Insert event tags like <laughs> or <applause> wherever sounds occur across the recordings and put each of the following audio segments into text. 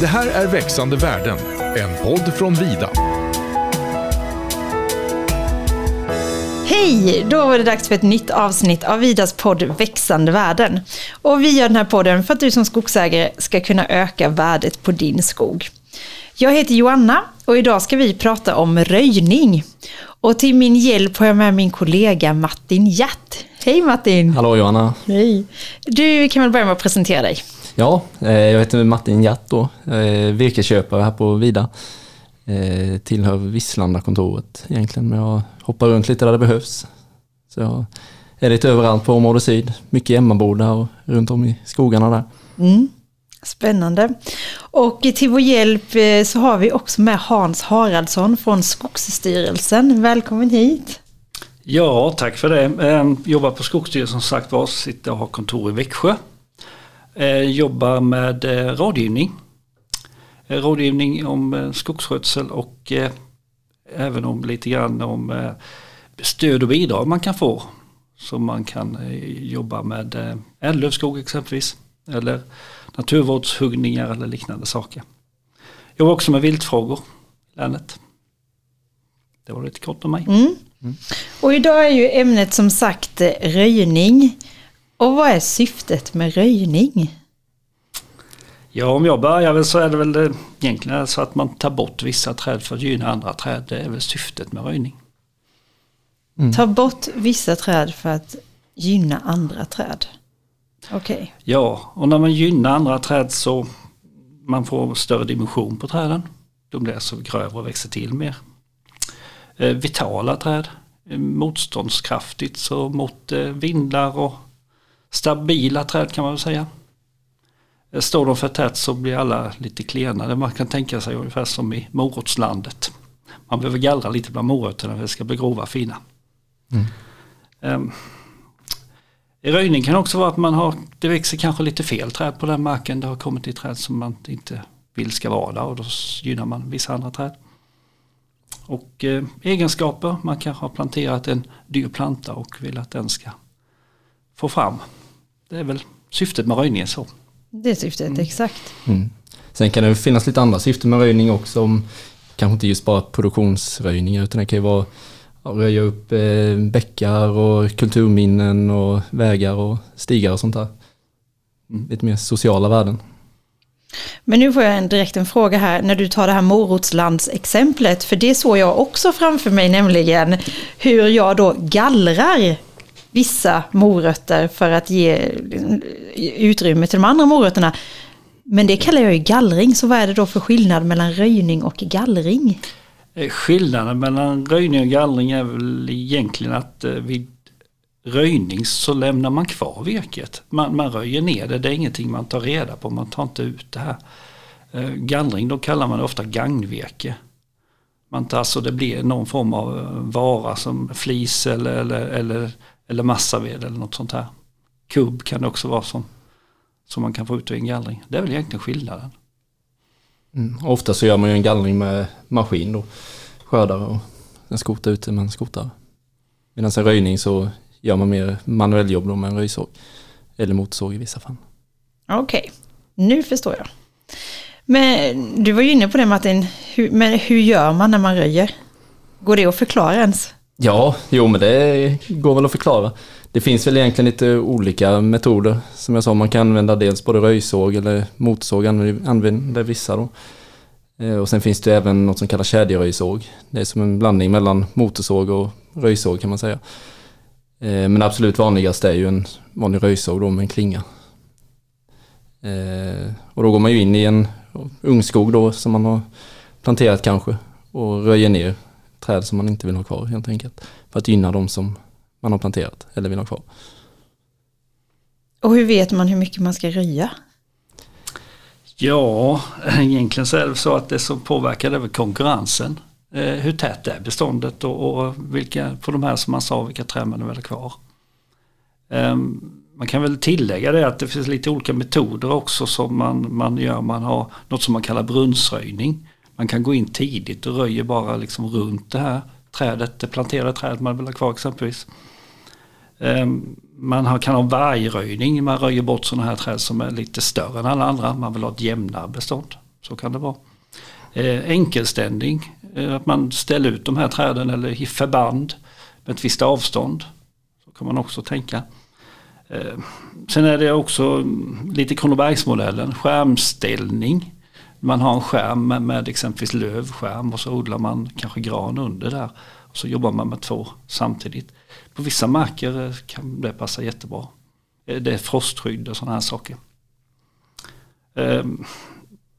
Det här är Växande världen, en podd från Vida. Hej! Då var det dags för ett nytt avsnitt av Vidas podd Växande världen. Och vi gör den här podden för att du som skogsägare ska kunna öka värdet på din skog. Jag heter Joanna och idag ska vi prata om röjning. Och till min hjälp har jag med min kollega Martin Hjärt. Hej Martin! Hallå Johanna! Hej! Du kan väl börja med att presentera dig? Ja, eh, jag heter Martin Hjärt då, virkesköpare här på Vida. Eh, tillhör Visslanda-kontoret egentligen, men jag hoppar runt lite där det behövs. Så jag är lite överallt på område syd, mycket Emmaboda och runt om i skogarna där. Mm. Spännande. Och till vår hjälp eh, så har vi också med Hans Haraldsson från Skogsstyrelsen. Välkommen hit! Ja, tack för det. Jag jobbar på Skogsstyrelsen som sagt var, sitter och har kontor i Växjö. Jag jobbar med rådgivning Eh, rådgivning om eh, skogsskötsel och eh, även om lite grann om stöd och bidrag man kan få. Så man kan jobba med ädellövskog exempelvis. Eller naturvårdshuggningar eller liknande saker. Jag jobbar också med viltfrågor i länet. Det var lite kort om mig. Mm. Mm. Och idag är ju ämnet som sagt röjning. Och vad är syftet med röjning? Ja, om jag börjar väl så är det väl det, egentligen så att man tar bort vissa träd för att gynna andra träd. Det är väl syftet med röjning. Mm. Ta bort vissa träd för att gynna andra träd. Okej. Okay. Ja, och när man gynnar andra träd så man får större dimension på träden. De blir alltså grövre och växer till mer. Eh, vitala träd, eh, motståndskraftigt så mot eh, vindar och stabila träd kan man väl säga. Står de för tätt så blir alla lite klenare. Man kan tänka sig ungefär som i morotslandet. Man behöver gallra lite bland morötterna för att det ska bli grova och fina. Mm. Um, röjning kan också vara att man har, det växer kanske lite fel träd på den marken. Det har kommit i träd som man inte vill ska vara där och då gynnar man vissa andra träd. Och eh, egenskaper, man kanske har planterat en dyr planta och vill att den ska få fram. Det är väl syftet med röjningen så. Det syftet, mm. exakt. Mm. Sen kan det finnas lite andra syften med röjning också. Om, kanske inte just bara produktionsröjningar utan det kan ju vara att röja upp eh, bäckar och kulturminnen och vägar och stigar och sånt där. Mm. Lite mer sociala värden. Men nu får jag en, direkt en fråga här när du tar det här morotslandsexemplet. För det såg jag också framför mig nämligen hur jag då gallrar vissa morötter för att ge liksom, utrymme till de andra morötterna. Men det kallar jag ju gallring, så vad är det då för skillnad mellan röjning och gallring? Eh, skillnaden mellan röjning och gallring är väl egentligen att eh, vid röjning så lämnar man kvar virket. Man, man röjer ner det, det är ingenting man tar reda på, man tar inte ut det här. Eh, gallring, då kallar man det ofta gagnvirke. Man tar, alltså det blir någon form av vara som flis eller, eller, eller eller massaved eller något sånt här. Kubb kan det också vara som, som man kan få ut ur en gallring. Det är väl egentligen skillnaden. Mm. Ofta så gör man ju en gallring med maskin då. Skördare och en skota ute med en skotare. Medan en röjning så gör man mer manuelljobb då med en röjsåg. Eller motorsåg i vissa fall. Okej, okay. nu förstår jag. Men du var ju inne på det Martin, hur, men hur gör man när man röjer? Går det att förklara ens? Ja, jo men det går väl att förklara. Det finns väl egentligen lite olika metoder. Som jag sa, man kan använda dels både röjsåg eller motorsåg använder vissa då. Eh, och sen finns det även något som kallas kedjeröjsåg. Det är som en blandning mellan motorsåg och röjsåg kan man säga. Eh, men absolut vanligast är ju en vanlig röjsåg då med en klinga. Eh, och då går man ju in i en ungskog då som man har planterat kanske och röjer ner träd som man inte vill ha kvar helt enkelt. För att gynna de som man har planterat eller vill ha kvar. Och hur vet man hur mycket man ska röja? Ja, egentligen så är det så att det som påverkar det är konkurrensen. Eh, hur tätt är beståndet och, och vilka, på de här som man sa, vilka träd man vill ha kvar. Um, man kan väl tillägga det att det finns lite olika metoder också som man, man gör. Man har något som man kallar brunnsröjning. Man kan gå in tidigt och röjer bara liksom runt det här trädet, det planterade trädet man vill ha kvar exempelvis. Ehm, man kan ha vargröjning, man röjer bort sådana här träd som är lite större än alla andra. Man vill ha ett jämnare bestånd. Så kan det vara. Ehm, enkelständning, enkelställning, att man ställer ut de här träden eller i förband med ett visst avstånd. Så kan man också tänka. Ehm, sen är det också lite Kronobergsmodellen, skärmställning. Man har en skärm med, med exempelvis lövskärm och så odlar man kanske gran under där. Och så jobbar man med två samtidigt. På vissa marker eh, kan det passa jättebra. Eh, det är frostskydd och sådana här saker. Ehm,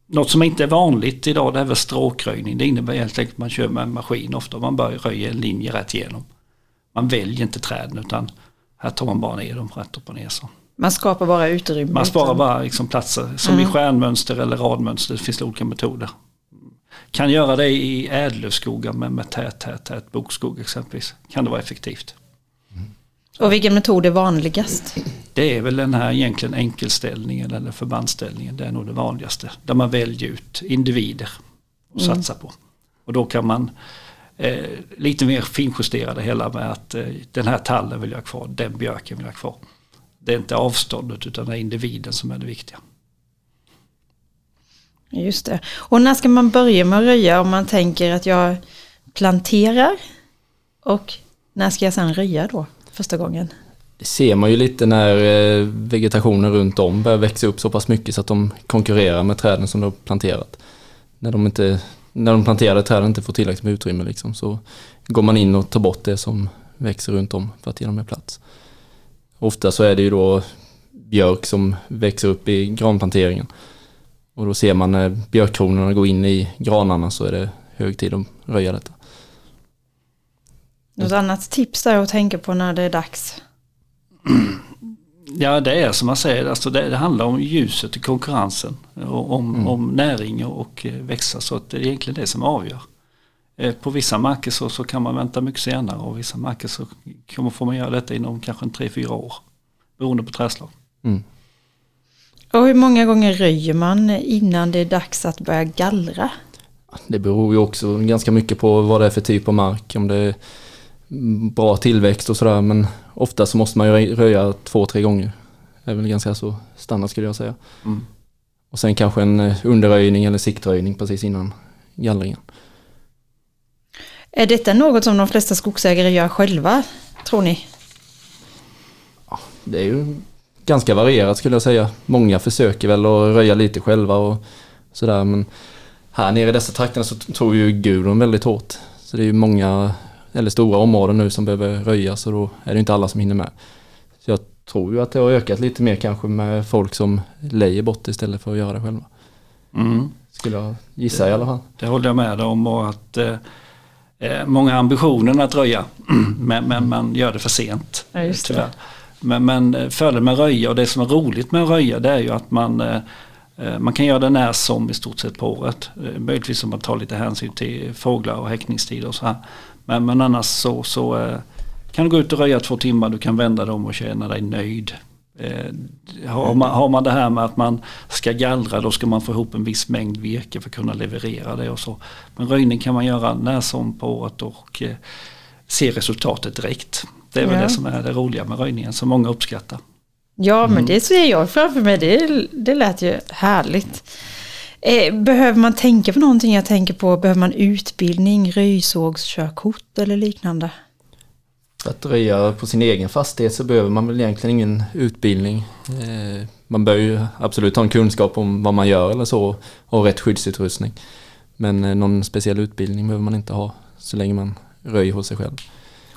något som inte är vanligt idag det är väl stråkröjning. Det innebär helt enkelt att man kör med en maskin ofta. Man bara röjer en linje rätt igenom. Man väljer inte träden utan här tar man bara ner dem rätt upp och ner. Så. Man skapar bara utrymme? Man sparar bara liksom platser. Som mm. i stjärnmönster eller radmönster. Det finns olika metoder. Kan göra det i ädellövskogar med, med tät, tät, tät bokskog exempelvis. Kan det vara effektivt. Och vilken metod är vanligast? Det är väl den här egentligen enkelställningen eller förbandställningen. Det är nog det vanligaste. Där man väljer ut individer och mm. satsar på. Och då kan man eh, lite mer finjustera det hela med att eh, den här tallen vill jag ha kvar, den björken vill jag ha kvar. Det är inte avståndet utan det är individen som är det viktiga. Just det. Och när ska man börja med att röja om man tänker att jag planterar? Och när ska jag sedan röja då första gången? Det ser man ju lite när eh, vegetationen runt om börjar växa upp så pass mycket så att de konkurrerar med träden som de har planterat. När de, inte, när de planterade träden inte får tillräckligt med utrymme liksom, så går man in och tar bort det som växer runt om för att ge dem mer plats. Ofta så är det ju då björk som växer upp i granplanteringen. Och då ser man när björkkronorna går in i granarna så är det hög tid att röja detta. Något annat tips där att tänka på när det är dags? <clears throat> Ja det är som man säger, alltså det, det handlar om ljuset i konkurrensen. Och om, mm. om näring och eh, växa så att det är egentligen det som avgör. Eh, på vissa marker så, så kan man vänta mycket senare och vissa marker så kommer, får man göra detta inom kanske en tre, fyra år. Beroende på träslag. Mm. Och hur många gånger röjer man innan det är dags att börja gallra? Det beror ju också ganska mycket på vad det är för typ av mark. Om det är bra tillväxt och sådär men ofta så måste man ju röja två, tre gånger. Det är väl ganska så standard skulle jag säga. Mm. Och sen kanske en eh, underröjning eller siktröjning precis innan gallringen. Är detta något som de flesta skogsägare gör själva, tror ni? Ja, det är ju ganska varierat skulle jag säga. Många försöker väl att röja lite själva och sådär men här nere i dessa trakterna så tror ju Gudrun väldigt hårt. Så det är ju många, eller stora områden nu som behöver röjas och då är det inte alla som hinner med. Så jag tror ju att det har ökat lite mer kanske med folk som lejer bort istället för att göra det själva. Mm. Skulle jag gissa det, i alla fall. Det håller jag med om och att eh, eh, många ambitioner att röja <clears throat> men, men man gör det för sent. Ja, tyvärr. Men, men eh, fördelen med röja och det som är roligt med att röja det är ju att man eh, eh, man kan göra det när som i stort sett på året. Möjligtvis om man tar lite hänsyn till fåglar och häckningstider och så här. Men, men annars så, så kan du gå ut och röja två timmar, du kan vända dem och känna dig nöjd. Har, man, har man det här med att man ska gallra då ska man få ihop en viss mängd virke för att kunna leverera det och så. Men röjning kan man göra när som på året och se resultatet direkt. Det är väl ja. det som är det roliga med röjningen som många uppskattar. Ja, men mm. det ser jag framför mig. Det, det lät ju härligt. Eh, behöver man tänka på någonting? Jag tänker på, behöver man utbildning, röjsågskörkort eller liknande? Att röja på sin egen fastighet så behöver man väl egentligen ingen utbildning. Eh, man bör ju absolut ha en kunskap om vad man gör eller så och rätt skyddsutrustning. Men eh, någon speciell utbildning behöver man inte ha så länge man röjer hos sig själv.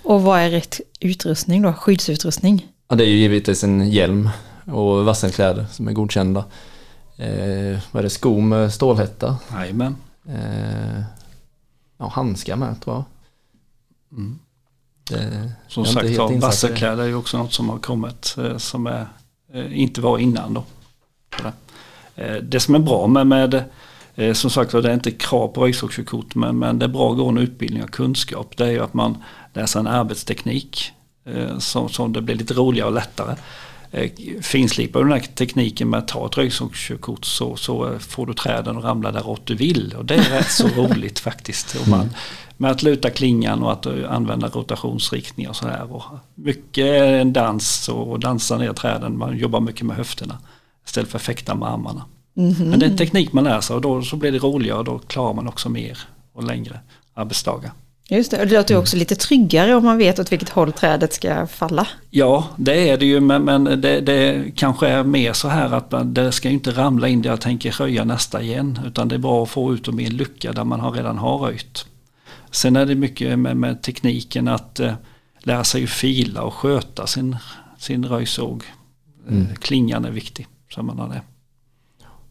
Och vad är rätt utrustning då? Skyddsutrustning? Ja, det är ju givetvis en hjälm och vassenkläder som är godkända. Eh, vad är det? Skor med stålhätta? Jajamän. Eh, ja, handskar med tror jag. Mm. Det, som sagt var, vassenkläder är ju också något som har kommit eh, som är, eh, inte var innan då. Eh, det som är bra med, med som sagt var det är inte krav på röjsågskörkort men, men det är bra att gå en utbildning och kunskap. Det är ju att man läser en arbetsteknik som, som det blir lite roligare och lättare. Finslipar du den här tekniken med att ta ett röjsågskörkort så, så får du träden att ramla där åt du vill. Och det är rätt så <laughs> roligt faktiskt. Och man, med att luta klingan och att använda rotationsriktningar och sådär. Och mycket en dans och dansa ner träden. Man jobbar mycket med höfterna istället för att fäkta med armarna. Men det är en teknik man lär sig och då så blir det roligare och då klarar man också mer och längre arbetsdagar. Just det, och det låter ju också lite tryggare om man vet åt vilket håll trädet ska falla. Ja, det är det ju men, men det, det kanske är mer så här att man, det ska inte ramla in där jag tänker röja nästa igen. Utan det är bra att få ut dem i en lucka där man har redan har röjt. Sen är det mycket med, med tekniken att eh, lära sig att fila och sköta sin, sin röjsåg. Mm. Klingan är viktig. Så man har det.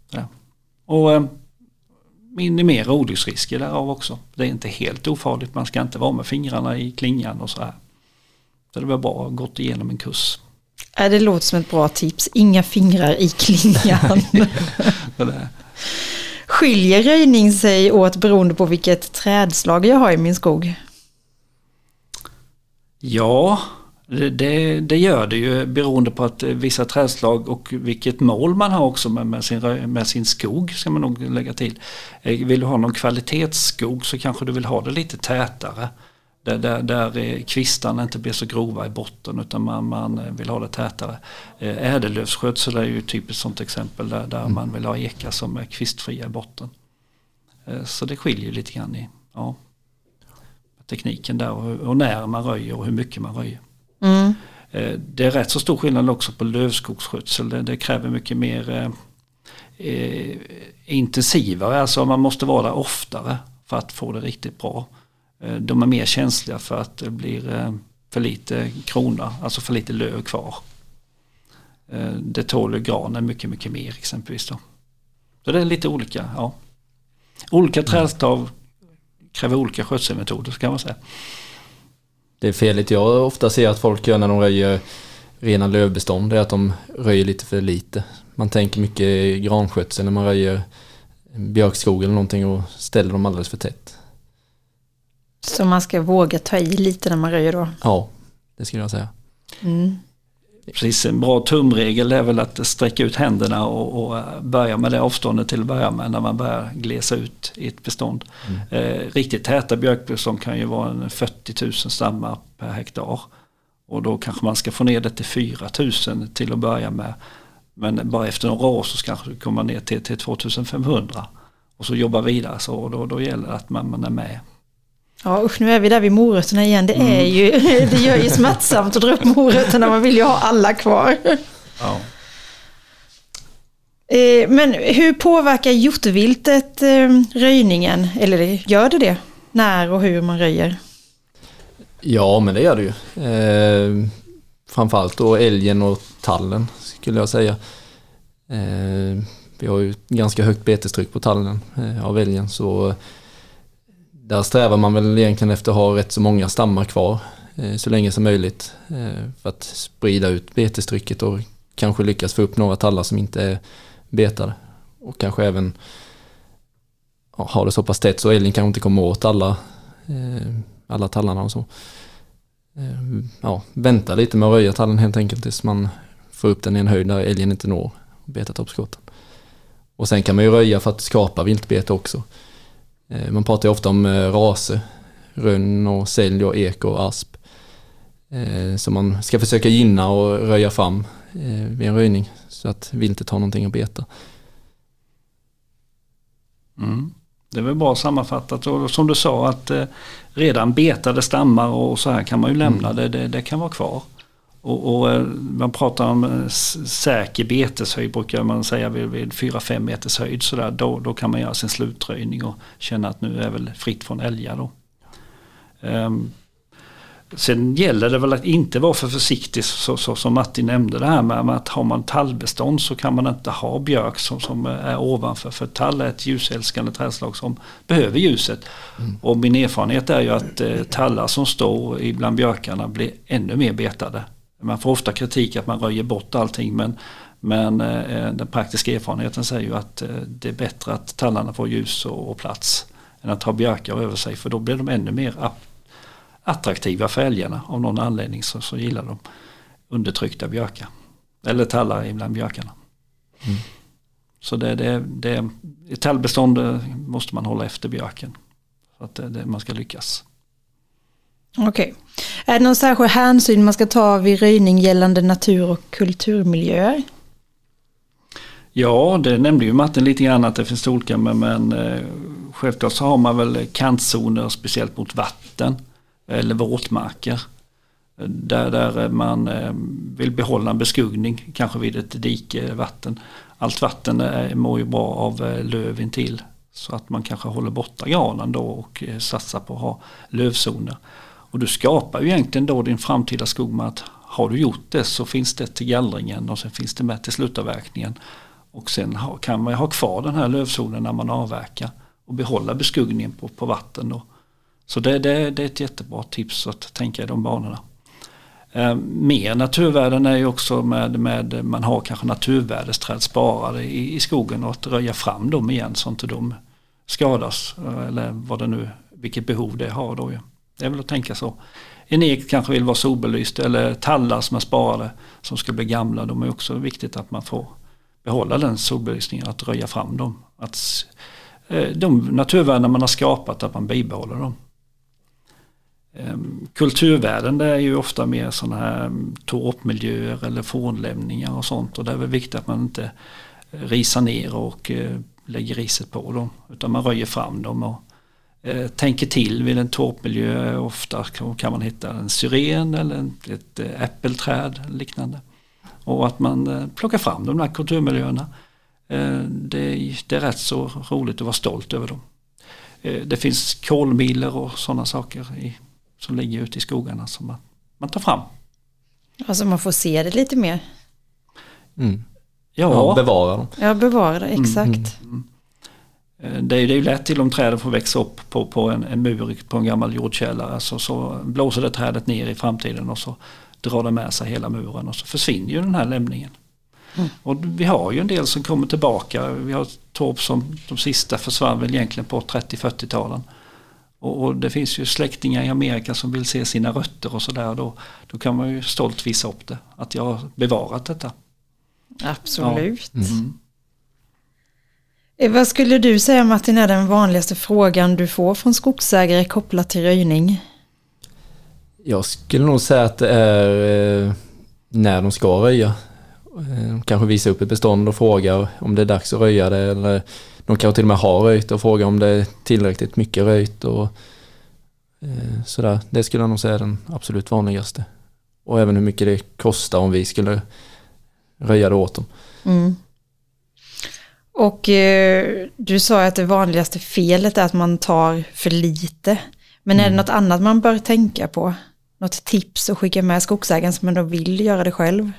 Ja. Och eh, minimera olycksrisker därav också. Det är inte helt ofarligt. Man ska inte vara med fingrarna i klingan och så här. Så det var bra gått igenom en kurs. Äh, det låter som ett bra tips. Inga fingrar i klingan. <laughs> Skiljer röjning sig åt beroende på vilket trädslag jag har i min skog? Ja, det, det, gör det ju beroende på att vissa trädslag och vilket mål man har också med, med, sin, med sin skog ska man nog lägga till. Eh, vill du ha någon kvalitetsskog så kanske du vill ha det lite tätare. Där, där, där kvistarna inte blir så grova i botten utan man, man vill ha det tätare. Eh, ädellövsskötsel är ju ett typiskt sånt exempel där, där mm. man vill ha ekar som är kvistfria i botten. Eh, så det skiljer lite grann i ja, tekniken där och, och när man röjer och hur mycket man röjer. Mm. Eh, det är rätt så stor skillnad också på lövskogsskötsel. Det, det kräver mycket mer eh, eh, intensivare, alltså man måste vara där oftare för att få det riktigt bra. Eh, de är mer känsliga för att det blir eh, för lite krona, alltså för lite löv kvar. Eh, det tål granen mycket, mycket mer exempelvis. Då. Så det är lite olika, ja. Olika trädstav kräver olika skötselmetoder kan man säga det felet jag ofta ser att folk gör när de röjer rena lövbestånd är att de röjer lite för lite. Man tänker mycket granskötsel när man röjer björkskog eller någonting och ställer dem alldeles för tätt. Så man ska våga ta i lite när man röjer då? Ja, det skulle jag säga. Mm. Precis, en bra tumregel är väl att sträcka ut händerna och, och börja med det avståndet till att börja med när man börjar glesa ut i ett bestånd. Mm. Eh, riktigt täta björkbestånd kan ju vara en 40 000 stammar per hektar. Och då kanske man ska få ner det till 4 000 till att börja med. Men bara efter några år så kanske det kommer ner till, till 2500. Och så jobba vidare så och då, då gäller det att man, man är med Ja usch, nu är vi där vid morötterna igen. Det, är mm. ju, <laughs> det gör ju smärtsamt att dra upp morötterna. Man vill ju ha alla kvar. Ja. <laughs> Eh, men hur påverkar hjortviltet eh, röjningen? Eller gör det det? När och hur man röjer? Ja, men det gör det ju. Eh, framförallt då älgen och tallen skulle jag säga. Eh, vi har ju ganska högt betestryck på tallen eh, av älgen så där strävar man väl egentligen efter att ha rätt så många stammar kvar eh, så länge som möjligt eh, för att sprida ut betestrycket och kanske lyckas få upp några tallar som inte är betade. Och kanske även ja, ha det så pass tätt så älgen kanske inte kommer åt alla, eh, alla tallarna och så. Ja, vänta lite med att röja tallen helt enkelt tills man får upp den i en höjd där älgen inte når betatoppskotten. Och sen kan man ju röja för att skapa viltbete också. Eh, man pratar ju ofta om eh, raser, rönn och sälj och ek och asp. Eh, som man ska försöka gynna och röja fram vid en röjning så att viltet har någonting att beta. Mm. Det är väl bra sammanfattat och som du sa att redan betade stammar och så här kan man ju lämna mm. det, det, det kan vara kvar. Och, och, eh, man pratar om eh, säker beteshöjd brukar man säga vid, vid 4-5 meters höjd. Så där, då, då kan man göra sin slutröjning och känna att nu är väl fritt från älgar. Då. Um, sen gäller det väl att inte vara för försiktig så, så, som Matti nämnde det här med, med att har man tallbestånd så kan man inte ha björk som, som är ovanför. För tall är ett ljusälskande trädslag som behöver ljuset. Mm. Och min erfarenhet är ju att eh, tallar som står ibland björkarna blir ännu mer betade man får ofta kritik att man röjer bort allting men, men eh, den praktiska erfarenheten säger ju att eh, det är bättre att tallarna får ljus och, plats än att ha björkar över sig för då blir de ännu mer attraktiva för älgarna. Av någon anledning så, så gillar de undertryckta björkar. Eller tallar ibland björkarna. Mm. Så det, det, det, i tallbestånd eh, måste man hålla efter björken. Så att det, det, man ska lyckas. Okej. Okay. Är det någon särskild hänsyn man ska ta vid röjning gällande natur och kulturmiljöer? Ja, det nämnde ju Martin lite grann att det finns olika men, men eh, självklart så har man väl kantzoner speciellt mot vatten eller våtmarker. Där, där man eh, vill behålla en beskuggning, kanske vid ett dike, vatten. Allt vatten är, mår ju bra av eh, löv intill. Så att man kanske håller borta granen då och satsar på att ha lövzoner. Och du skapar ju egentligen då din framtida skog med att har du gjort det så finns det till gallringen och sen finns det med till slutavverkningen. Och sen kan man ha kvar den här lövzonen när man avverkar och behålla beskuggningen på, på vatten. Då. Så det, det, det är ett jättebra tips att tänka i de banorna. Eh, mer naturvärden är ju också med, med man har kanske naturvärdesträd sparade i, i skogen och att röja fram dem igen så inte de skadas. Eh, eller vad det nu, vilket behov det har då ju. Det är väl att tänka så. En ek kanske vill vara solbelyst eller tallar som är sparade som ska bli gamla. De är också viktigt att man får behålla den solbelysningen, att röja fram dem. Att eh, de naturvärden man har skapat, att man bibehåller dem. Ehm, kulturvärden det är ju ofta mer sådana här mm, torpmiljöer eller fornlämningar och sånt och det är väl viktigt att man inte risar ner och eh, lägger riset på dem utan man röjer fram dem och eh, tänker till vid en torpmiljö. Ofta kan man hitta en syren eller ett eh, äppelträd liknande. Och att man plockar fram de här kulturmiljöerna. Det, det är rätt så roligt att vara stolt över dem. Det finns kolmiler och sådana saker i som ligger ute i skogarna som man, man tar fram. Alltså man får se det lite mer. Mm. Ja. ja, bevara dem. Ja, bevara det, exakt. Mm. Mm. Det är, ju lätt till om träden får växa upp på, på en, en mur på en gammal jordkällare så, så blåser det trädet ner i framtiden och så drar det med sig hela muren och så försvinner ju den här lämningen. Mm. Och vi har ju en del som kommer tillbaka. Vi har torp som de sista försvann väl egentligen på 30-40-talen. Och, och, det finns ju släktingar i Amerika som vill se sina rötter och sådär. Då, då kan man ju stolt visa upp det. Att jag har bevarat detta. Absolut. Ja. Mm. Eh, vad skulle du säga Martin är den vanligaste frågan du får från skogsägare kopplat till röjning? Jag skulle nog säga att det är eh, när de ska röja. Eh, kanske visa upp ett bestånd och fråga om det är dags att röja det eller de kanske till och med har röjt och frågar om det är tillräckligt mycket röjt och sådär. Det skulle jag nog säga är den absolut vanligaste. Och även hur mycket det kostar om vi skulle röja det åt dem. Mm. Och eh, du sa att det vanligaste felet är att man tar för lite. Men är det mm. något annat man bör tänka på? Något tips att skicka med skogsägaren som ändå vill göra det själv?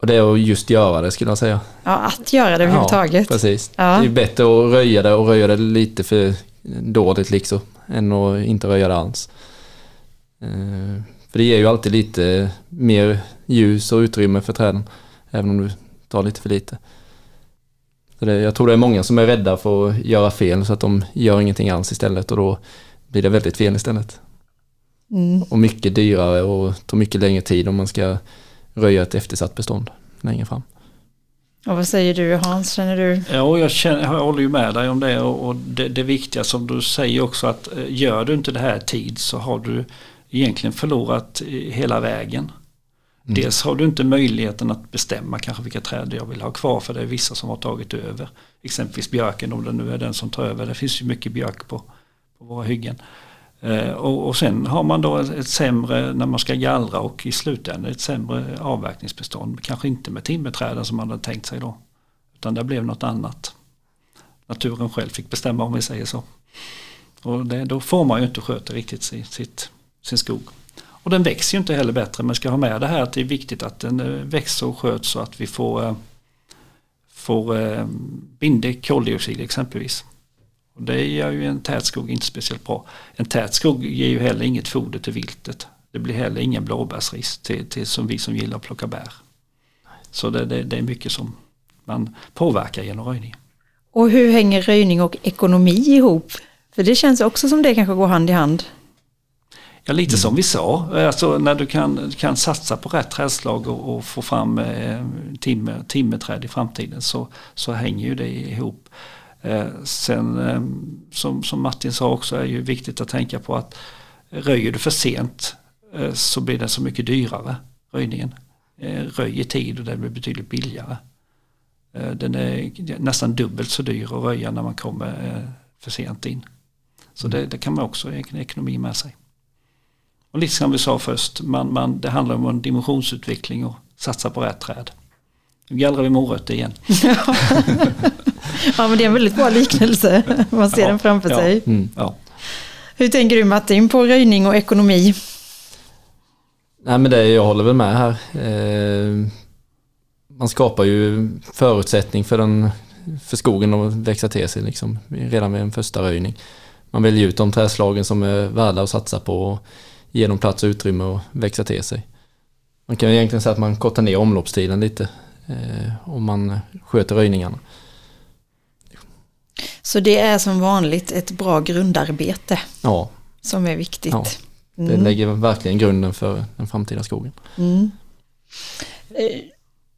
Och det är att just göra det skulle jag säga. Ja, att göra det överhuvudtaget. Ja, precis. Ja. Det är bättre att röja det och röja det lite för dåligt liksom. Än att inte röja det alls. Eh, för det ger ju alltid lite mer ljus och utrymme för träden. Även om du tar lite för lite. Så det, jag tror det är många som är rädda för att göra fel så att de gör ingenting alls istället och då blir det väldigt fel istället. Mm. Och mycket dyrare och tar mycket längre tid om man ska röja ett eftersatt bestånd längre fram. Och vad säger du Hans, känner du? Ja, jag, känner, jag håller ju med dig om det och, och det, det viktiga som du säger också att eh, gör du inte det här tid så har du egentligen förlorat hela vägen. Mm. Dels har du inte möjligheten att bestämma kanske vilka träd jag vill ha kvar för det är vissa som har tagit över. Exempelvis björken om det nu är den som tar över. Det finns ju mycket björk på, på våra hyggen. Eh, och, och sen har man då ett sämre när man ska gallra och i slutändan ett sämre avverkningsbestånd. Kanske inte med timmerträden som man hade tänkt sig då. Utan det blev något annat. Naturen själv fick bestämma om vi säger så. Och det, då får man ju inte sköta riktigt sitt, sin skog. Och den växer ju inte heller bättre men ska ha med det här att det är viktigt att den eh, växer och sköts så att vi får, eh, får eh, binder koldioxid exempelvis. Och det gör ju en tät skog inte speciellt bra. En tät skog ger ju heller inget foder till viltet. Det blir heller ingen blåbärsris till, till som vi som gillar att plocka bär. Så det, det, det är mycket som man påverkar genom röjning. Och hur hänger röjning och ekonomi ihop? För det känns också som det kanske går hand i hand. Ja, lite mm. som vi sa, alltså när du kan, kan satsa på rätt trädslag och, och få fram eh, timmer, timmerträd i framtiden så, så hänger ju det ihop. Eh, sen eh, som, som Martin sa också är ju viktigt att tänka på att röjer du för sent eh, så blir det så mycket dyrare röjningen. Röj i tid och det blir betydligt billigare. Eh, Den är nästan dubbelt så dyr att röja när man kommer eh, för sent in. Så det, det kan man också ekonomi med sig. Och lite som vi sa först, man, man, det handlar om en dimensionsutveckling och satsa på rätt träd. Nu gallrar vi morötter igen. <laughs> Ja, men det är en väldigt bra liknelse. Man ser Ja, den framför ja. sig. Mm. Ja. Hur tänker du Martin på röjning och ekonomi? Nej men det, jag håller väl med här. Eh, man skapar ju förutsättning för, den, för skogen att växa till sig liksom, redan vid en första röjning. Man väljer ut de träslagen som är värda att satsa på och ge dem plats och utrymme att växa till sig. Man kan ju egentligen säga att man kortar ner omloppstiden lite eh, om man sköter röjningarna. Så det är som vanligt ett bra grundarbete Ja, som är viktigt. Ja, det Mm. lägger verkligen grunden för den framtida skogen. Mm. Eh,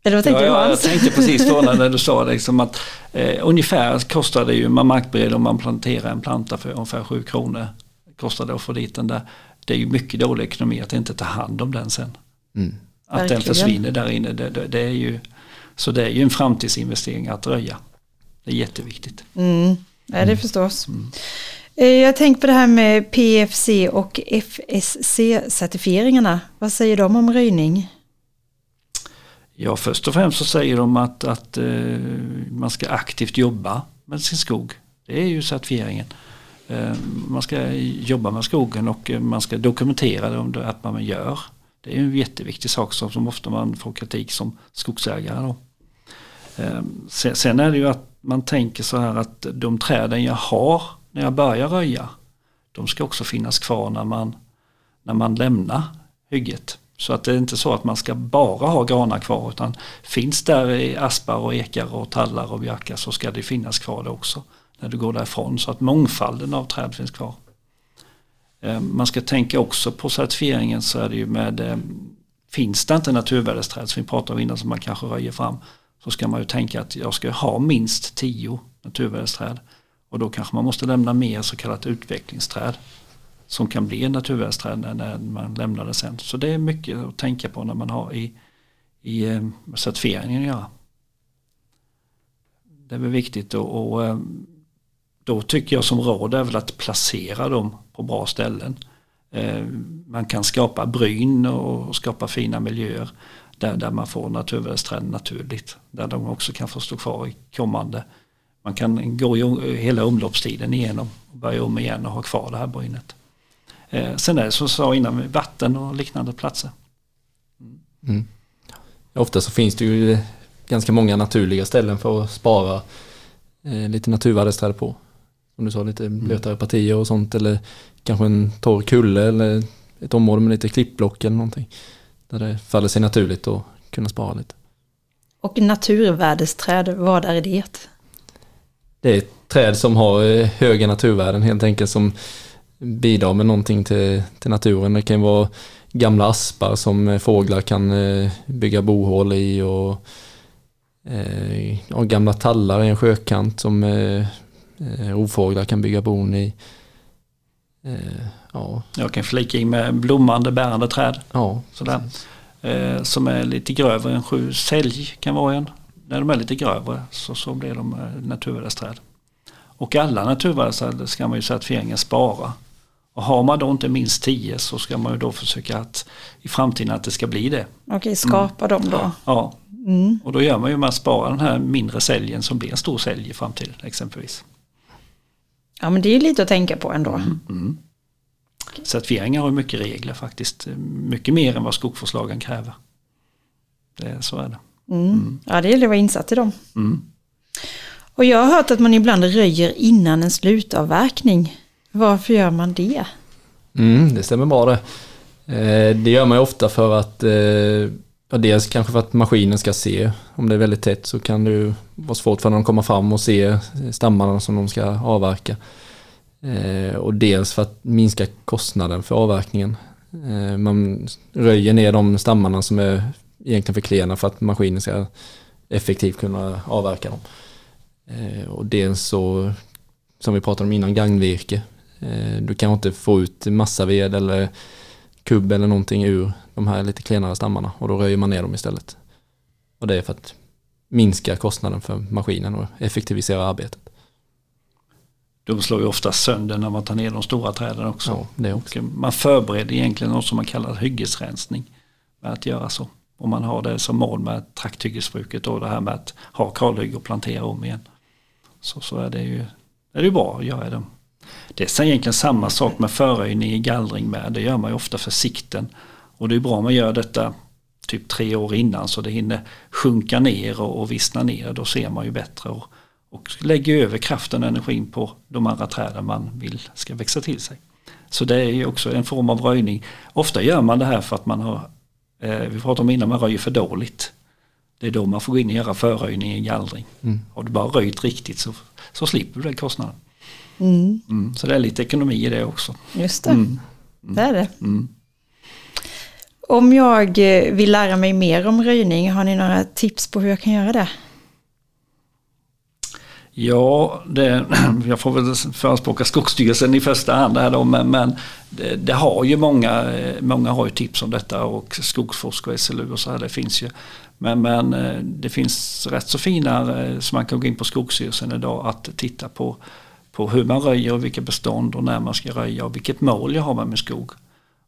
Eller vad tänker ja, du jag Hans? tänkte precis på när du sa det, liksom att eh, ungefär kostar det ju, man markbereder om man planterar en planta för ungefär 7 kronor. Kostar det att få dit den där. Det är ju mycket dålig ekonomi att inte ta hand om den sen. Mm. Att den Verkligen. försvinner där inne. Det, det, det är ju, så det är ju en framtidsinvestering att röja. Det är jätteviktigt. Mm. Ja, det förstås. Eh, Jag tänker på det här med PFC och FSC-certifieringarna. Vad säger de om röjning? Ja, först och främst så säger de att, att eh, man ska aktivt jobba med sin skog. Det är ju certifieringen. Eh, man ska jobba med skogen och eh, man ska dokumentera det om det, att man gör. Det är en jätteviktig sak som, som ofta man får kritik som skogsägare. Då. Eh, sen, sen är det ju att man tänker så här att de träden jag har när jag börjar röja, de ska också finnas kvar när man, när man lämnar hygget. Så att det är inte så att man ska bara ha granar kvar utan finns där i aspar och ekar och tallar och björkar så ska det finnas kvar det också när du går därifrån så att mångfalden av träd finns kvar. Eh, man ska tänka också på certifieringen så är det ju med eh, finns det inte naturvärdesträd som vi pratade om innan som man kanske röjer fram så ska man ju tänka att jag ska ha minst tio naturvärdesträd och då kanske man måste lämna mer så kallat utvecklingsträd som kan bli en naturvärdesträd när, man lämnar det sen. Så det är mycket att tänka på när man har i, i eh, certifieringen att göra. Det är väl viktigt och, och då tycker jag som råd är väl att placera dem på bra ställen. Eh, man kan skapa bryn och skapa fina miljöer där, där man får naturvärdesträd naturligt. Där de också kan få stå kvar i kommande. Man kan gå hela omloppstiden igenom och börja om igen och ha kvar det här brynet. Eh, sen är det som jag sa innan vatten och liknande platser. Mm. Ofta så finns det ju eh, ganska många naturliga ställen för att spara lite naturvärdesträd på. Som du sa, lite blötare partier och sånt eller kanske en torr kulle eller ett område med lite klippblock eller någonting. Där det faller sig naturligt att kunna spara lite. Och naturvärdesträd, vad är det? Det är ett träd som har eh, höga naturvärden helt enkelt som bidrar med någonting till, till naturen. Det kan ju vara gamla aspar som eh, fåglar kan eh, bygga bohål i och ja, gamla tallar i en sjökant som eh, rovfåglar kan bygga bon i. Eh, ja, Jag kan flika in med blommande bärande träd. ja, Sådär. Eh, som är lite grövre än sju. Sälj kan vara en. När de är lite grövre så, så blir de eh, naturvärdesträd. Och alla naturvärdesträd ska man ju certifieringen spara. Och har man då inte minst 10 så ska man ju då försöka att i framtiden att det ska bli det. Okej, skapa dem då. Ja, Mm. och då gör man ju med att spara den här mindre säljen som blir en stor sälj i framtiden exempelvis. Ja, men det är ju lite att tänka på ändå. Mm. Certifieringar har ju mycket regler faktiskt. Mycket mer än vad skogsvårdslagen kräver. Det, så är det. Mm. Ja, det gäller att vara insatt i dem. Mm. Och jag har hört att man ibland röjer innan en slutavverkning. Varför gör man det? Mm, det stämmer bra det. Eh, det gör man ju ofta för att eh, ja, dels kanske för att maskinen ska se. Om det är väldigt tätt så kan det ju vara svårt för dem att komma fram och se stammarna som de ska avverka. Eh, och dels för att minska kostnaden för avverkningen. Eh, man röjer ner de stammarna som är egentligen för klena för att maskinen ska effektivt kunna avverka dem. Eh, och dels så, som vi pratade om innan, gagnvirke. Eh, Du kan inte få ut massa ved eller kubb eller någonting ur de här lite klenare stammarna och då röjer man ner dem istället. Och det är för att minska kostnaden för maskinen och effektivisera arbetet. De slår ju ofta sönder när man tar ner de stora träden också. Ja, också. Man förbereder egentligen något som man kallar hyggesrensning med att göra så. Om man har det som mål med trakthyggesbruket och det här med att ha kalhygge och plantera om igen. Så, så är det ju är det bra att göra det. Det är egentligen samma sak med förröjning i gallring med. Det gör man ju ofta för sikten. Och det är bra om man gör detta typ tre år innan så det hinner sjunka ner och, och vissna ner. Då ser man ju bättre och, och lägger över kraften och energin på de andra träden man vill ska växa till sig. Så det är ju också en form av röjning. Ofta gör man det här för att man har, eh, vi pratade om innan, man röjer för dåligt. Det är då man får gå in och göra förröjning i gallring. Mm. Har du bara röjt riktigt så, så slipper du den kostnaden. Mm. Mm, så det är lite ekonomi i det också. Just det, mm. det är det. Mm. Om jag eh, vill lära mig mer om röjning, har ni några tips på hur jag kan göra det? Ja, det, <clears throat> jag får väl förespråka Skogsstyrelsen i första hand här då, men, men det, det, har ju många, många har ju tips om detta och Skogsforsk och SLU och så här, det finns ju. Men, men eh, det finns rätt så fina eh, som man kan gå in på Skogsstyrelsen idag att titta på, på hur man röjer och vilka bestånd och när man ska röja och vilket mål jag har med min skog.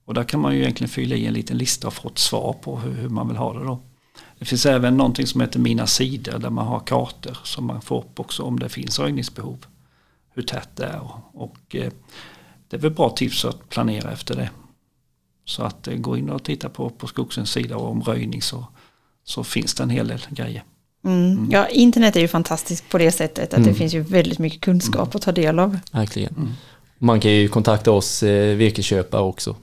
Och där kan man ju egentligen fylla i en liten lista och få ett svar på hur, hur man vill ha det då. Det finns även någonting som heter Mina sidor där man har kartor som man får upp också om det finns röjningsbehov. Hur tätt det är och, och eh, det är väl bra tips att planera efter det. Så att eh, gå in och titta på, på Skogsens sida och om röjning så, så finns det en hel del grejer. Mm. Mm. Ja, internet är ju fantastiskt på det sättet att mm. det finns ju väldigt mycket kunskap mm. att ta del av. Verkligen. Mm. Man kan ju kontakta oss eh, virkesköpare också.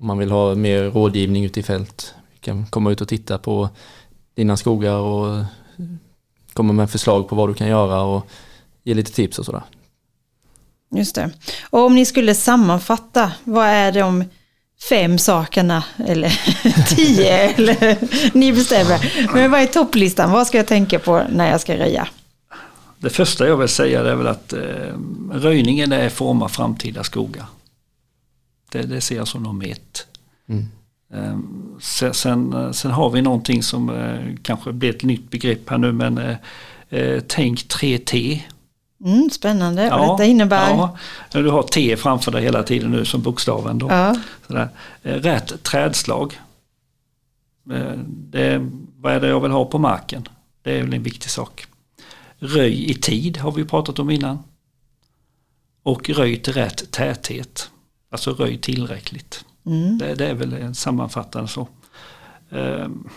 Om man vill ha mer rådgivning ute i fält. Vi kan komma ut och titta på dina skogar och komma med förslag på vad du kan göra och ge lite tips och sådär. Just det. Och om ni skulle sammanfatta, vad är de fem sakerna, eller <laughs> tio, eller ni bestämmer. Men vad är topplistan? Vad ska jag tänka på när jag ska röja? Det första jag vill säga är väl att eh, röjningen är formar framtida skogar. Det, det ser jag som nummer ett. Mm. Ehm, sen, sen, sen, har vi någonting som eh, kanske blir ett nytt begrepp här nu men eh, eh tänk 3T. Mm, spännande ja, vad detta innebär. Ja, du har T framför dig hela tiden nu som bokstaven. Då. Ja. Sådär. Eh, rätt trädslag. Det, vad är det jag vill ha på marken? Det är väl en viktig sak. Röj i tid har vi pratat om innan. Och röj till rätt täthet. Alltså röj tillräckligt. Mm. Det, det, är väl en sammanfattande så. Um,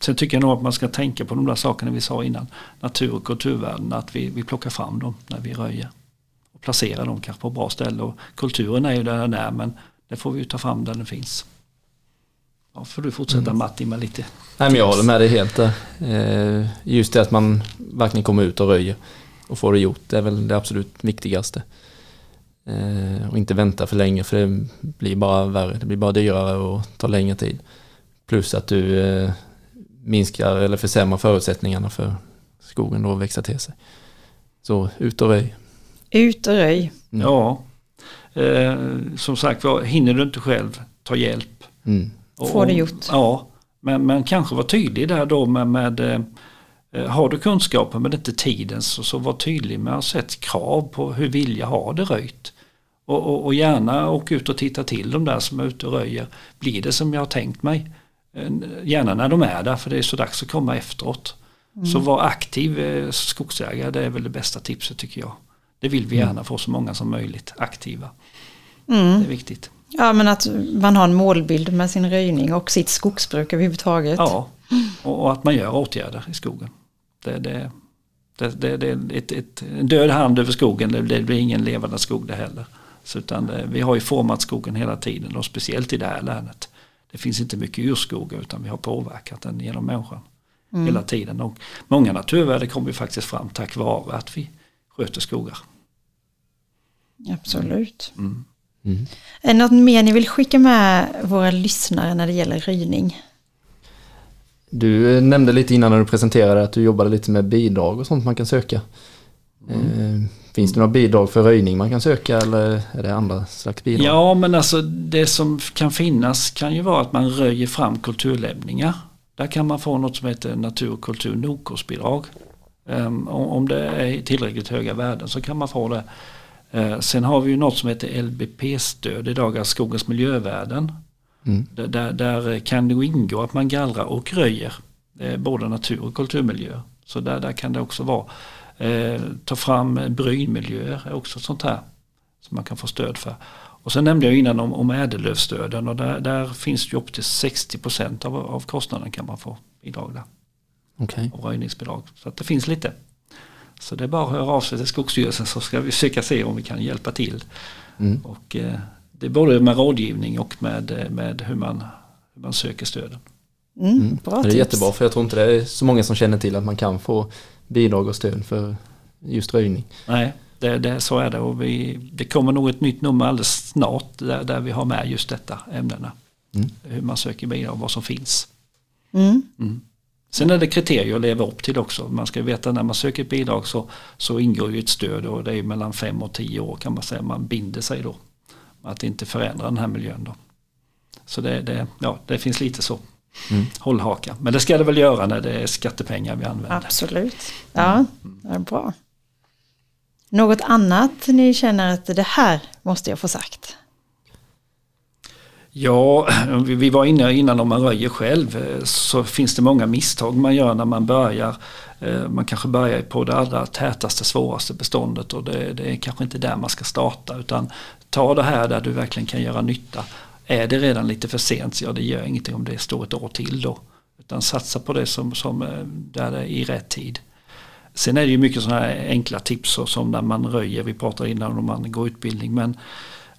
sen tycker jag nog att man ska tänka på de där sakerna vi sa innan. Natur och kulturvärden, att vi, vi plockar fram dem när vi röjer. Och placerar dem kanske på bra ställe. Och kulturen är ju där den är men det får vi ju ta fram där den finns. Ja, får du fortsätta mm. Matti med lite Nej, men Jag håller med dig helt där. Eh, just det att man verkligen kommer ut och röjer och får det gjort. Det är väl det absolut viktigaste. Eh, och inte vänta för länge för det blir bara värre. Det blir bara dyrare och tar längre tid. Plus att du eh, minskar eller försämrar förutsättningarna för skogen då att växa till sig. Så ut och röj. Ut och röj. Mm. Ja. Eh, som sagt hinner du inte själv, ta hjälp. Mm. Få det gjort. Ja, men, men kanske vara tydlig där då med, med eh, har du kunskapen men inte tiden så, så var tydlig med att sätta krav på hur vill jag ha det röjt. Och, och, och, gärna åka ut och titta till de där som är ute och röjer. Blir det som jag har tänkt mig? Gärna när de är där för det är så dags att komma efteråt. Mm. Så var aktiv eh, skogsägare, det är väl det bästa tipset tycker jag. Det vill vi mm. gärna få så många som möjligt aktiva. Mm. Det är viktigt. Ja men att man har en målbild med sin röjning och sitt skogsbruk överhuvudtaget. Ja, och, att man gör åtgärder i skogen. Det, det, det, det, är ett, ett, en död hand över skogen, det, det blir ingen levande skog det heller. Så utan vi har ju format skogen hela tiden och speciellt i det här länet. Det finns inte mycket urskog utan vi har påverkat den genom människan mm. hela tiden. Och många naturvärden kommer ju faktiskt fram tack vare att vi sköter skogar. Absolut. Mm. Mm. Är det något mer ni vill skicka med våra lyssnare när det gäller röjning? Du nämnde lite innan när du presenterade att du jobbade lite med bidrag och sånt man kan söka. Mm. Eh, Finns det några bidrag för röjning man kan söka eller är det andra slags bidrag? Ja men alltså det som kan finnas kan ju vara att man röjer fram kulturlämningar. Där kan man få något som heter natur och kultur NOKOS-bidrag. Um, om det är tillräckligt höga värden så kan man få det. Uh, sen har vi ju något som heter LBP-stöd idag, alltså skogens miljövärden. Mm. Där, där, kan det ingå att man gallrar och röjer både natur och kulturmiljö. Så där, där kan det också vara. Uh, ta fram brynmiljöer är också sånt här som man kan få stöd för. Och sen nämnde jag innan om, om ädellövstöden och där, där finns ju upp till 60 av, av kostnaden kan man få bidrag där. Okay. Och röjningsbidrag. Så det finns lite. Så det är bara att höra av sig till Skogsstyrelsen så ska vi försöka se om vi kan hjälpa till. Mm. Och, eh, det är både med rådgivning och med, eh, med hur, man, hur man söker stöden. Mm, mm. bra det är tips. jättebra för jag tror inte det är så många som känner till att man kan få bidrag och stöd för just röjning. Nej, det, det, så är det och vi, det kommer nog ett nytt nummer alldeles snart där, där vi har med just detta ämnena. Mm. Hur man söker bidrag och vad som finns. Mm. Mm. Sen är det kriterier att leva upp till också. Man ska veta när man söker ett bidrag så, så ingår ju ett stöd och det är mellan fem och tio år kan man säga. Man binder sig då. Att inte förändra den här miljön då. Så det, det, ja, det finns lite så. Mm. Hållhaka. Men det ska det väl göra när det är skattepengar vi använder. Absolut. Ja, det är bra. Något annat ni känner att det här måste jag få sagt? Ja, <clears throat> vi var inne innan om man röjer själv eh, så finns det många misstag man gör när man börjar. Eh, man kanske börjar på det allra tätaste, svåraste beståndet och det, det är kanske inte där man ska starta utan ta det här där du verkligen kan göra nytta. Är det redan lite för sent, så ja det gör ingenting om det står ett år till då. Utan satsa på det som, som eh, där det är i rätt tid. Sen är det ju mycket sådana här enkla tips som när man röjer, vi pratade innan om man går utbildning. Men,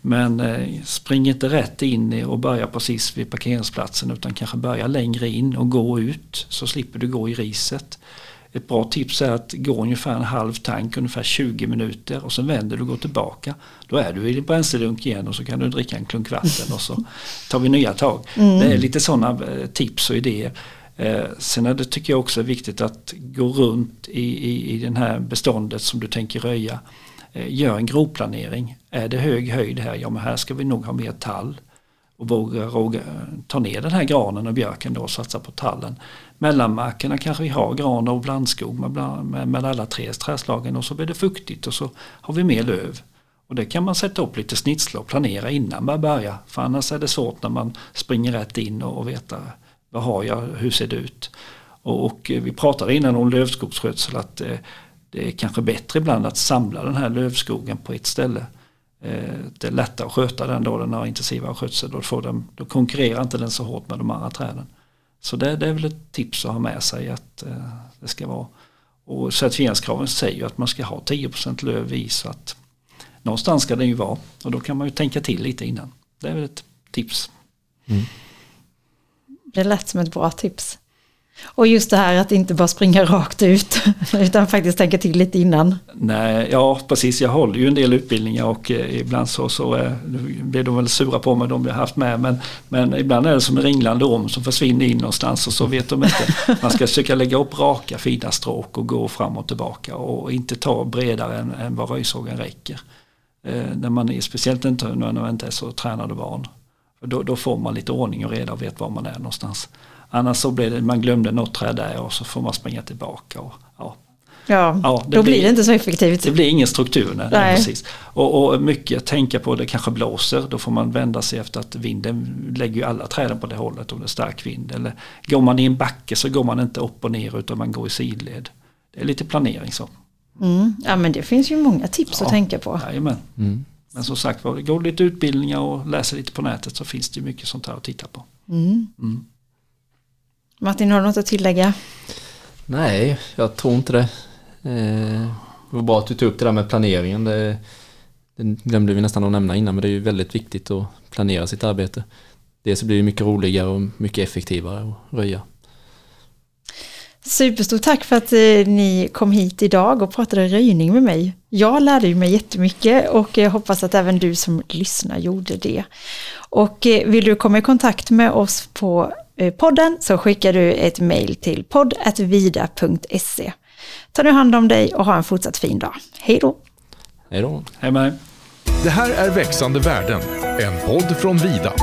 men eh, spring inte rätt in och börja precis vid parkeringsplatsen utan kanske börja längre in och gå ut så slipper du gå i riset. Ett bra tips är att gå ungefär en halv tank, ungefär 20 minuter och sen vänder du och går tillbaka. Då är du i din bränslelunk igen och så kan du dricka en klunk vatten och så <laughs> tar vi nya tag. Mm. Det är lite sådana eh, tips och idéer. Eh, sen är det, tycker jag också viktigt att gå runt i, i, i den här beståndet som du tänker röja. Eh, gör en grovplanering. Är det hög höjd här? Ja men här ska vi nog ha mer tall. Och våga, våga ta ner den här granen och björken då och satsa på tallen. Mellanmarkerna kanske vi har gran och blandskog med, med, med alla tre träslagen och så blir det fuktigt och så har vi mer löv. Och det kan man sätta upp lite snitslar och planera innan man börjar. För annars är det svårt när man springer rätt in och, och veta vad har jag, hur ser det ut? Och, och vi pratade innan om lövskogsskötsel att eh, det är kanske bättre ibland att samla den här lövskogen på ett ställe. Eh, det är lättare att sköta den då den har intensivare skötsel. Då, får den, då konkurrerar inte den så hårt med de andra träden. Så det, det är väl ett tips att ha med sig att eh, det ska vara. Och certifieringskraven säger ju att man ska ha 10% löv i så att någonstans ska det ju vara. Och då kan man ju tänka till lite innan. Det är väl ett tips. Mm. Det lät som ett bra tips. Och just det här att inte bara springa rakt ut <laughs> utan faktiskt tänka till lite innan. Nej, ja precis. Jag håller ju en del utbildningar och eh, ibland så, så eh, blir de väl sura på mig de jag haft med. Men, men ibland är det som en ringlande orm som försvinner in någonstans och så vet de inte. <laughs> Man ska försöka lägga upp raka fina stråk och gå fram och tillbaka och inte ta bredare än, än vad röjsågen räcker. Eh, när man är, speciellt inte när man inte är så tränad och van. Då, då, får man lite ordning och reda och vet var man är någonstans. Annars så blir det, man glömde något träd där och så får man springa tillbaka. Och, ja. Ja, ja då blir, det inte så effektivt. Det blir ingen struktur. Nej. Nej. Precis. Och, och mycket tänka på det kanske blåser. Då får man vända sig efter att vinden lägger ju alla träden på det hållet om det är stark vind. Eller går man i en backe så går man inte upp och ner utan man går i sidled. Det är lite planering så. Mm. Ja men det finns ju många tips ja. att tänka på. Jajamän. Mm. Men som sagt går lite utbildningar och läser lite på nätet så finns det mycket sånt här att titta på. Mm. Mm. Martin, har du något att tillägga? Nej, jag tror inte det. Eh, det var bra att du tog upp det där med planeringen. Det, det glömde vi nästan att nämna innan, men det är ju väldigt viktigt att planera sitt arbete. Dels blir det mycket roligare och mycket effektivare att röja. Superstort tack för att eh, ni kom hit idag och pratade röjning med mig. Jag lärde ju mig jättemycket och jag hoppas att även du som lyssnar gjorde det. Och eh, vill du komma i kontakt med oss på podden så skickar du ett mejl till podd.vida.se. Ta nu hand om dig och ha en fortsatt fin dag. Hej då! Hej då! Hej med! Det här är Växande värden, en podd från Vida.